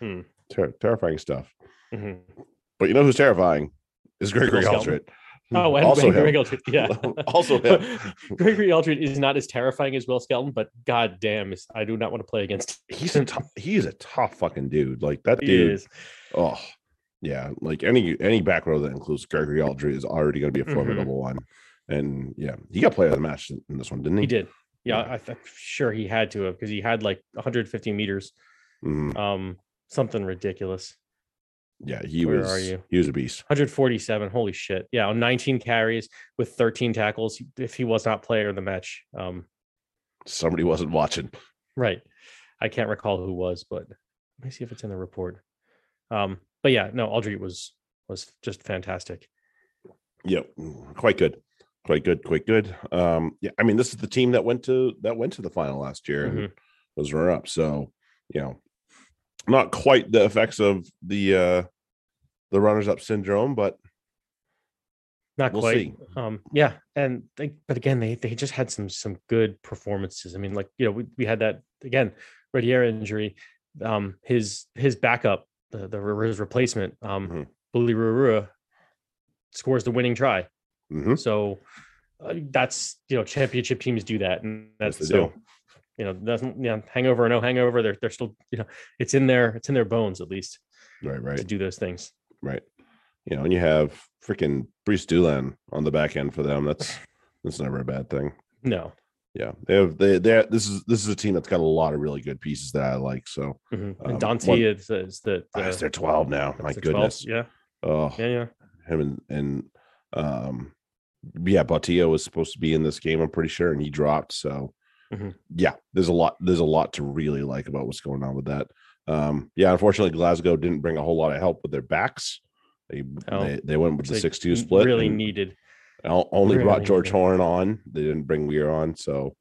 Hmm. Ter- terrifying stuff. Mhm. But you know who's terrifying is Gregory Alldritt. Oh, and also Gregory. Alldritt, yeah. Also. Gregory Alldritt is not as terrifying as Will Skelton, but god damn, is I do not want to play against. He's a tough, he's a tough fucking dude. Like that He dude. is. Oh, yeah. Like any any back row that includes Gregory Alldritt is already going to be a formidable one. And yeah, he got player of the match in this one, didn't he? He did. Yeah, Yeah. I, I'm sure he had to have because he had like 150 meters, Mhm. um, something ridiculous. Yeah, he Where was. are you? He was a beast. 147. Holy shit! Yeah, on 19 carries with 13 tackles. If he was not player of the match, um, Somebody wasn't watching. right. I can't recall who was, but let me see if it's in the report. Um, but yeah, no, Alldritt was was just fantastic. Yep, quite good, quite good, quite good. Um, yeah, I mean, this is the team that went to that went to the final last year and Mhm. was runner up. So, you know, not quite the effects of the uh the runners up syndrome, but Not We'll quite. see. Um, yeah, and they, but again, they they just had some some good performances. I mean, like you know, we, we had that again, Redier injury. Um, his his backup, the the his replacement, um, Mhm. Bully Rurua, scores the winning try. mhm, So uh, that's you know, championship teams do that, and that's they so. do. You know, doesn't you know, hangover or no hangover, they're they're still you know, it's in their it's in their bones at least right, right to do those things. Right. You know, and you have freaking Brice Dulin on the back end for them. That's that's never a bad thing. No, Yeah, they have they they this is this is a team that's got a lot of really good pieces that I like. So Mhm. Um, and Danty one- is, is the, the they're twelve now. My the 12. goodness. yeah, Oh, yeah, yeah. him and and um yeah Bautista was supposed to be in this game i'm pretty sure and he dropped so Mhm. yeah there's a lot there's a lot to really like about what's going on with that um yeah unfortunately glasgow didn't bring a whole lot of help with their backs they Oh, they, they went with the 6-2 n- split Really needed. only brought george needed. horn on they didn't bring weir on so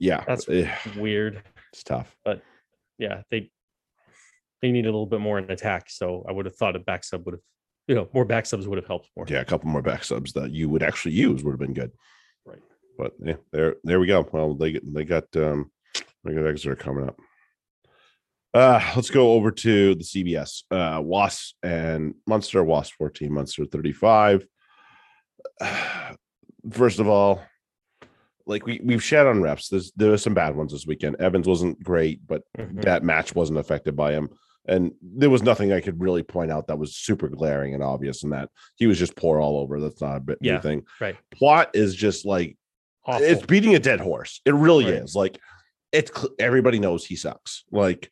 yeah That's eh, weird. it's tough but Yeah, they they need a little bit more in attack. So I would have thought a back sub would have, you know, more back subs would have helped more. yeah a couple more back subs that you would actually use would have been good Right. but yeah, there there we go. Well, they they got um they got Exeter coming up. Uh let's go over to the CBS. Uh and Munster, Wasp 14, Munster 35. First of all, like we we've shed on reps. There's there were some bad ones this weekend. Evans wasn't great, but Mhm. that match wasn't affected by him. And there was nothing I could really point out that was super glaring and obvious in that he was just poor all over. That's not a bit Yeah, anything. right. Plot is just like Awful. it's beating a dead horse. It really Right. is. Like it's everybody knows he sucks. Like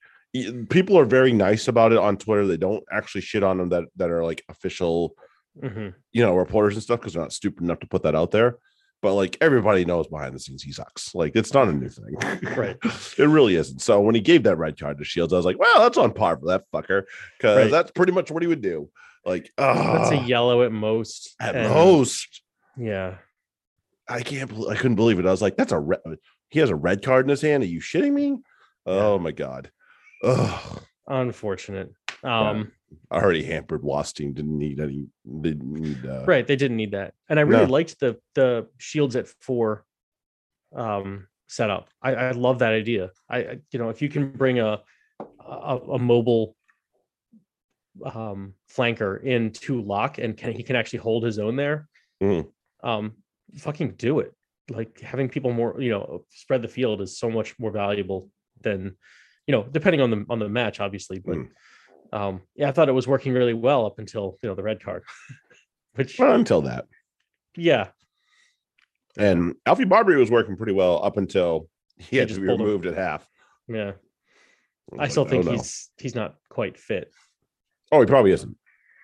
people are very nice about it on Twitter. They don't actually shit on them that that are like official, Mhm. you know, reporters and stuff because they're not stupid enough to put that out there. But like everybody knows behind the scenes he sucks. Like it's not a new thing. Right. it really isn't. So when he gave that red card to Shields, I was like, well, that's on par for that fucker. Because Right. that's pretty much what he would do. Like That's a yellow at most. at and- most. Yeah. I can't believe I couldn't believe it. I was like, that's a red he has a red card in his hand. Are you shitting me? Oh my god. Ugh. Unfortunate. Um, Already hampered Wasp team. Didn't need any didn't need uh right. They didn't need that. And I really No. liked the the shields at four um setup. I, I love that idea. I, you know, if you can bring a a, a mobile um, flanker into lock and can he can actually hold his own there, Mhm. um, fucking do it. Like having people more, you know, spread the field is so much more valuable than, you know, depending on the on the match, obviously. But Mm. um, yeah, I thought it was working really well up until you know the red card, which Well, until that. yeah, And Alfie Barbeary was working pretty well up until he He had to be pulled him. removed at half. yeah. I like, still think oh, no. he's he's not quite fit. Oh, he probably isn't.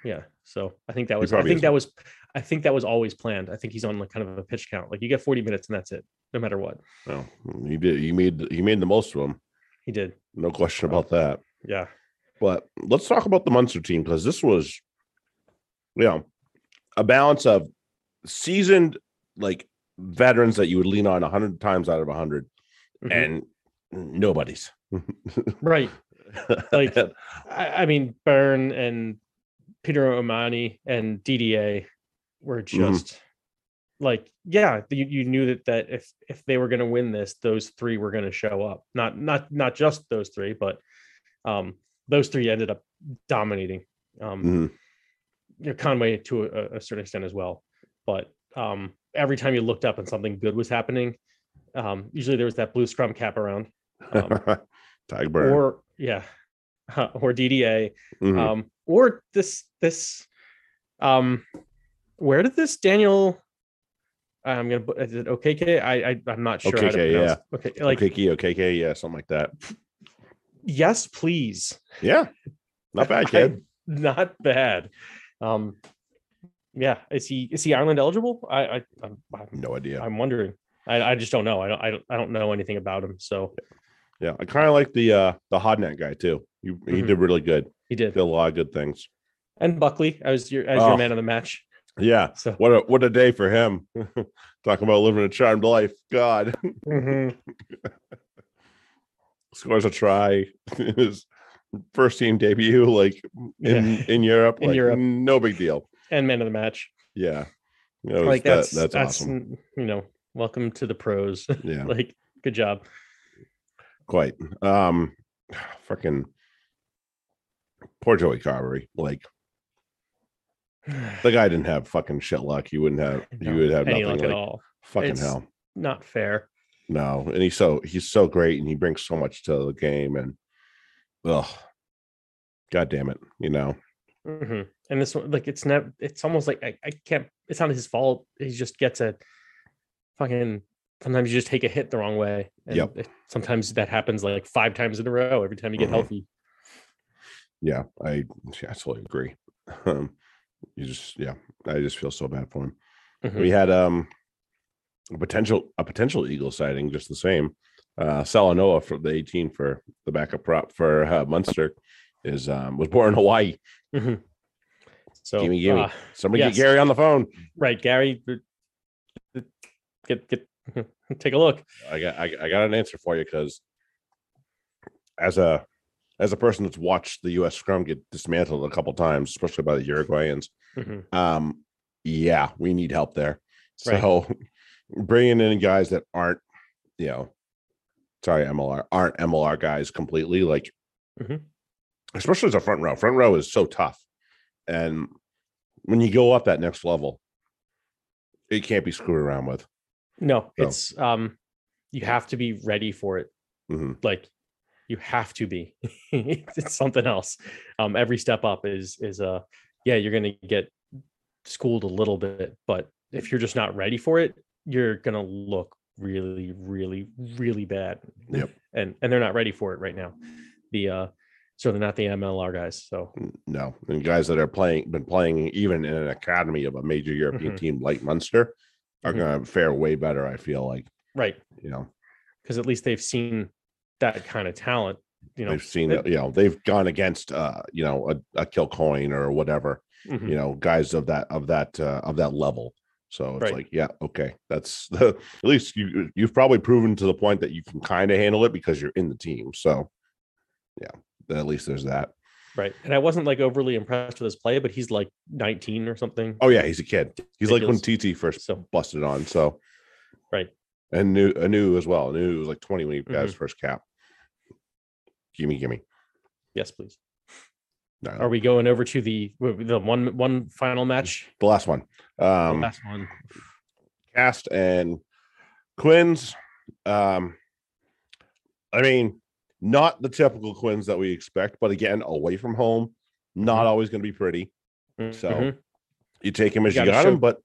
Yeah. So I think that was I think that was I think that was always planned. I think he's on like kind of a pitch count. Like you get 40 minutes and that's it, no matter what. No, he did. He made he made the most of them. He did. No question about that. Yeah. But let's talk about the Munster team because this was, you know, a balance of seasoned like veterans that you would lean on a hundred times out of a 100 Mhm. and nobody's. right. Like I, I mean Beirne and Peter O'Mahony and DDA were Mhm. just like yeah, you, you knew that that if if they were going to win this, those three were going to show up. Not not not just those three, but um those three ended up dominating. Um Mhm. you know, Conway to a, a certain extent as well. But um, every time you looked up and something good was happening, um, usually there was that blue scrum cap around, um, Tadhg Beirne. or yeah, or DDA, Mhm. um, or this this. Um, where did this Daniel? I'm gonna. put- Is it OKK? I, I I'm not sure. how to OKK, pronounce- Okay, like OKK, OKK, yeah, something like that. yes, please. Yeah, not bad, kid. not bad. Um, yeah, is he is he Ireland eligible? I I I'm, I'm No idea. I'm wondering. I, I just don't know. I don't, I don't I don't know anything about him. So Yeah, I kind of like the uh the Hodnett guy too. He he Mhm. did really good. he did. Did a lot of good things. And Buckley as your as Oh. your man of the match. Yeah, So what a what a day for him. Talking about living a charmed life. God Mhm. scores a try. His first team debut, like in Yeah. in Europe. In like, Europe. no big deal. and man of the match. Yeah, know, like that- that's that's that's, awesome. you know welcome to the pros. Yeah, like good job. quite. Um, freaking poor Joey Carbery. Like the guy didn't have fucking shit luck. You wouldn't have. You No, would have nothing. luck at all. fucking It's- hell. Not fair. No, and he's so he's so great, and he brings so much to the game, and oh, god damn it, you know. hmm And this one, like, it's never. It's almost like I, I can't. It's not his fault. He just gets a fucking. Sometimes you just take a hit the wrong way. And Yep. it- sometimes that happens like five times in a row. Every time you get Mhm. healthy. Yeah, I I totally agree. Um, you just yeah, I just feel so bad for him. Mhm. We had um a potential a potential eagle sighting, just the same. Uh Salanoa for the 18 for the backup prop for uh, Munster is um was born in Hawaii. Mhm. So Gimme, gimme. uh, Somebody Yes. get Gary on the phone. right, Gary, uh, get get take a look. I got I, I got an answer for you because as a as a person that's watched the U.S. scrum get dismantled a couple times, especially by the Uruguayans, Mhm. um, yeah, we need help there. Right. So bringing in guys that aren't, you know, sorry, MLR aren't MLR guys completely, like Mhm. especially as a front row. Front row is so tough, and when you go up that next level, it can't be screwed around with. No, So- it's um, you have to be ready for it. Mhm. Like, you have to be. it's something else. Um, every step up is is uh, yeah, you're gonna get schooled a little bit, but if you're just not ready for it, you're gonna look really, really, really bad. Yep. And and they're not ready for it right now. The uh, so they're not the MLR guys. So No, and guys that are playing, been playing even in an academy of a major European Mhm. team like Munster are Mhm. going to fare way better. I feel like, right, you know, because at least they've seen that kind of talent. You know, they've seen, it- you know, they've gone against, uh, you know, a, a Kilcoyne or whatever, Mhm. you know, guys of that, of that, uh, of that level. So it's Right. like, yeah, okay, that's the, at least you, you've probably proven to the point that you can kind of handle it because you're in the team. So, yeah, at least there's that. Right. And I wasn't like overly impressed with his play, but he's like 19 or something. Oh yeah, he's a kid. He's like when TT first So busted on. So Right. and new Anu as well. Anu was like 20 when he got his Mhm. first cap. Gimme, gimme. Yes, please. No, Are we going over to the the one one final match? the last one. The Um, last one. Cast and Quins. Um, I mean, not the typical Quins that we expect, but again, away from home, not Mhm. always going to be pretty. So Mhm. you take him as you gotta got show- him, but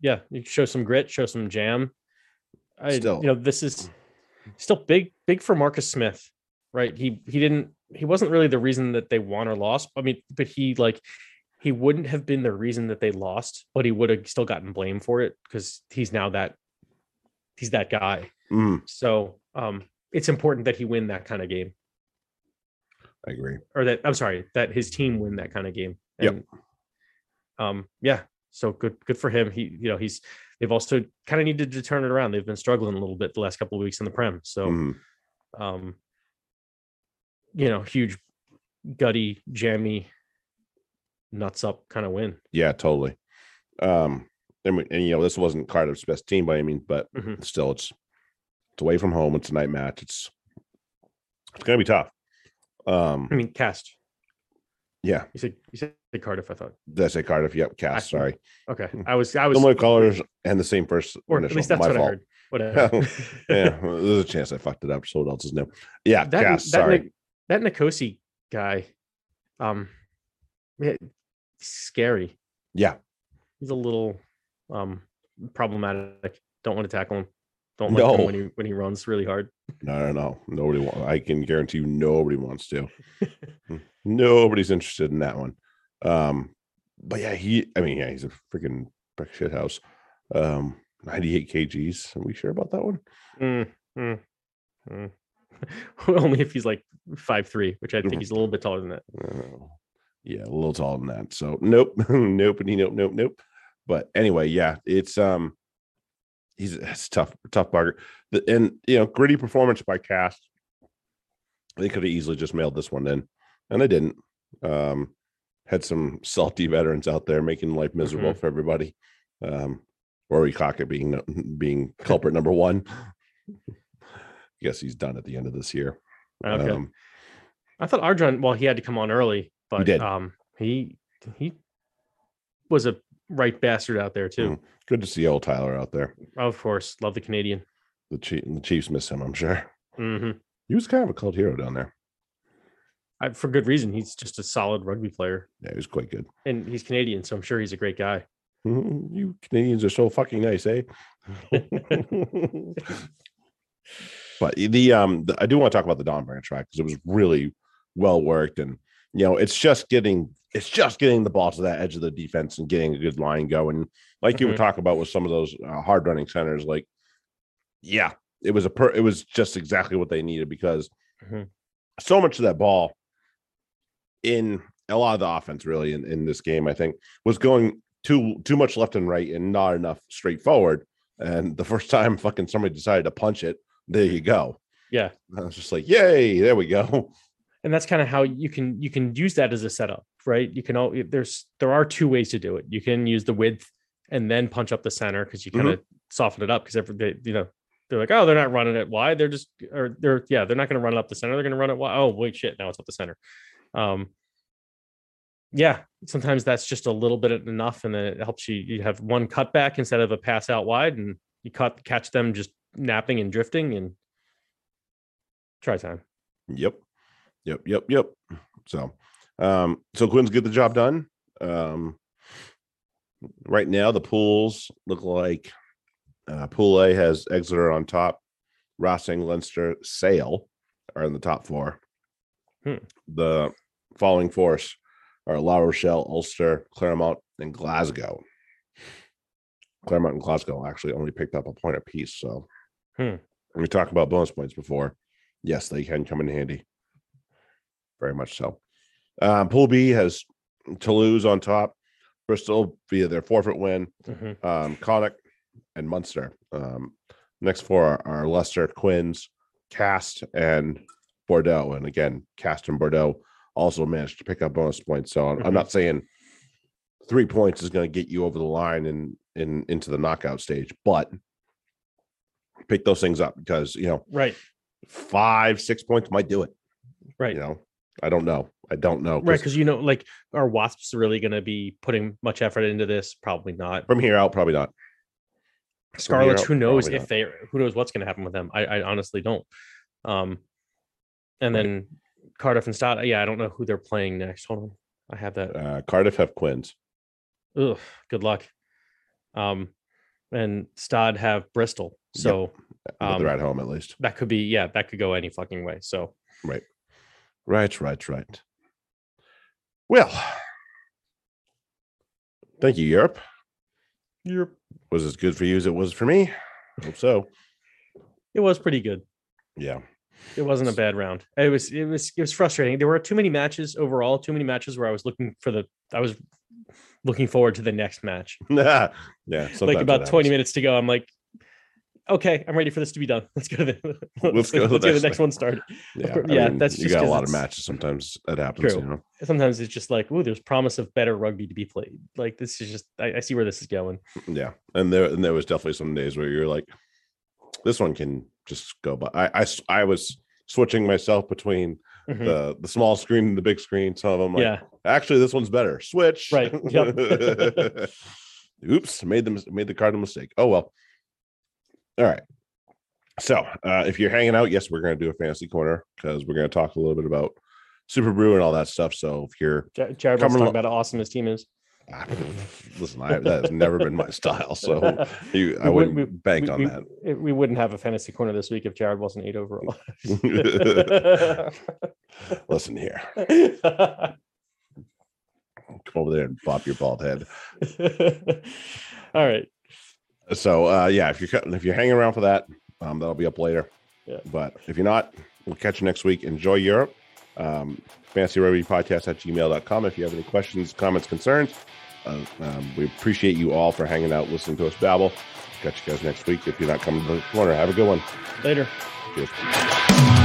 yeah, you show some grit, show some jam. I, Still. you know, this is still big, big for Marcus Smith, right? He he didn't, he wasn't really the reason that they won or lost. I mean, but he like he wouldn't have been the reason that they lost, but he would have still gotten blamed for it because he's now that he's that guy. mm, So um it's important that he win that kind of game. I agree. or that I'm sorry, that his team win that kind of game. Yep. Um, yeah. So good, good for him. He, you know, he's they've also kind of needed to turn it around. They've been struggling a little bit the last couple of weeks in the prem. So, Mhm. um, you know, huge, gutty, jammy, nuts up kind of win. Yeah, totally. Um, and, we- and you know, this wasn't Cardiff's best team by any means, but Mhm. still, it's it's away from home. It's a night match. It's it's gonna be tough. Um, I mean, cast. yeah, You said you said Cardiff. I thought. did I say Cardiff? Yep, cast. Actually, Sorry, Okay, I was. I was. similar colors and the same first Or initial. at least that's My what I heard. Whatever. yeah, there's a chance I fucked it up. So what else is new? Yeah, that cast. that sorry. That Nikosi guy, um, yeah, scary. yeah, He's a little um problematic. Don't want to tackle him. Don't like him when he when he runs really hard. no, no, no. Nobody. Want, I can guarantee you, nobody wants to. Nobody's interested in that one. Um, but yeah, he. I mean, yeah, he's a freaking brick shit house. Um, 98 kgs. Are we sure about that one? Mm, mm, mm. Only if he's like five three, which I Mm-hmm. think he's a little bit taller than that. Uh, yeah, a little taller than that. So nope, nope, nope, nope, nope. But anyway, yeah, it's um, he's it's tough, tough bugger. The, and you know, gritty performance by Cast. They could have easily just mailed this one in, and they didn't. Um, had some salty veterans out there making life miserable for everybody. Um, Rory Kockott being being culprit number one. Guess he's done at the end of this year. Okay. Um, I thought Arjun, well, he had to come on early, but did. um he he was a right bastard out there too. Mm. good to see old Tyler out there. Of course, love the Canadian. The, Chief, the Chiefs miss him, I'm sure. hmm He was kind of a cult hero down there. I, for good reason. He's just a solid rugby player, Yeah, he was quite good. and he's Canadian, so I'm sure he's a great guy. Mhm, You Canadians are so fucking nice, eh? but the um, the, I do want to talk about the Don Branch track because it was really well worked, and you know, it's just getting it's just getting the ball to that edge of the defense and getting a good line going. Like you were Mhm. talking about with some of those uh, hard running centers, like yeah, it was a per, it was just exactly what they needed because Mhm. so much of that ball in a lot of the offense really in, in this game, I think, was going too too much left and right and not enough straight forward. And the first time fucking somebody decided to punch it, there you go. Yeah, I was just like, yay, there we go. and that's kind of how you can you can use that as a setup, right? You can all there's there are two ways to do it. You can use the width and then punch up the center because you kind of soften it up because every they, you know they're like, oh, they're not running it wide. They're just or they're yeah, they're not going to run it up the center. They're going to run it wide. Oh wait, shit, now it's up the center. Um, yeah, sometimes that's just a little bit enough, and then it helps you. You have one cutback instead of a pass out wide, and you cut catch them just napping and drifting, and try time. Yep. Yep. Yep. Yep. So um, so Quins get the job done. Um right now the pools look like uh pool A has Exeter on top, Racing, Leinster, Sale are in the top four. Hmm. The following force are La Rochelle, Ulster, Clermont, and Glasgow. Clermont and Glasgow actually only picked up a point apiece. So Hmm. we talked about bonus points before, yes, they can come in handy. Very much so. Um, Pool B has Toulouse on top, Bristol via their forfeit win, Mhm. um, Connacht and Munster. Um, next four are, are Leicester, Quins, Cast, and Bordeaux. And again, Cast and Bordeaux also managed to pick up bonus points. So I'm, I'm not saying three points is going to get you over the line and in into the knockout stage, but pick those things up because you know Right, five, six points might do it. right. You know, I don't know. I don't know. Right, because you know, like, are Wasps really going to be putting much effort into this? Probably not. From here out, probably not. Scarlets, who knows if not. they, who knows what's going to happen with them? I, I honestly don't. Um, and Right. then Cardiff and Stott. Yeah, I don't know who they're playing next. Hold on, I have that. Uh, Cardiff have Quins. Ugh, good luck. Um, and Stod have Bristol. Yep. So But Um, they're at home at least. that could be, yeah, that could go any fucking way. So Right, right, right. Right. Well, thank you, Europe. Europe. Was as good for you as it was for me. Hope so. It was pretty good. Yeah. It wasn't a bad round. It was it was it was frustrating. There were too many matches overall, too many matches where I was looking for the I was looking forward to the next match. yeah. So like about 20 minutes to go. I'm like, okay, I'm ready for this to be done. Let's go to the Let's go to the let's get next the next one started. Yeah, course- I mean, that's you got a lot of matches. Sometimes it happens. True. You know. Sometimes it's just like, oh, there's promise of better rugby to be played. Like this is just I, I see where this is going. Yeah, and there and there was definitely some days where you're like, this one can just go by. I I was switching myself between Mhm. the the small screen and the big screen. Some of them like, yeah. actually, this one's better. Switch. Right, yep. Oops, made the mis- made the cardinal mistake. Oh well. All right. So, uh, if you're hanging out, yes, we're going to do a fantasy corner because we're going to talk a little bit about Superbru and all that stuff. So, if you're Ja- Jarrod wants Coming to talk about how awesome his team is. Listen, I, that has never been my style, so you, I would- wouldn't we- bank we, on that. it- we wouldn't have a fantasy corner this week if Jarrod wasn't eight overall. Listen here, come over there and bop your bald head. All right. So, uh, yeah, if you're if you're hanging around for that, um, that'll be up later. Yeah. But if you're not, we'll catch you next week. Enjoy Europe. Um, fancy rugby podcast at gmail.com. If you have any questions, comments, concerns, uh, um, we appreciate you all for hanging out, listening to us babble. Catch you guys next week. If you're not coming to the corner, have a good one. Later. Cheers.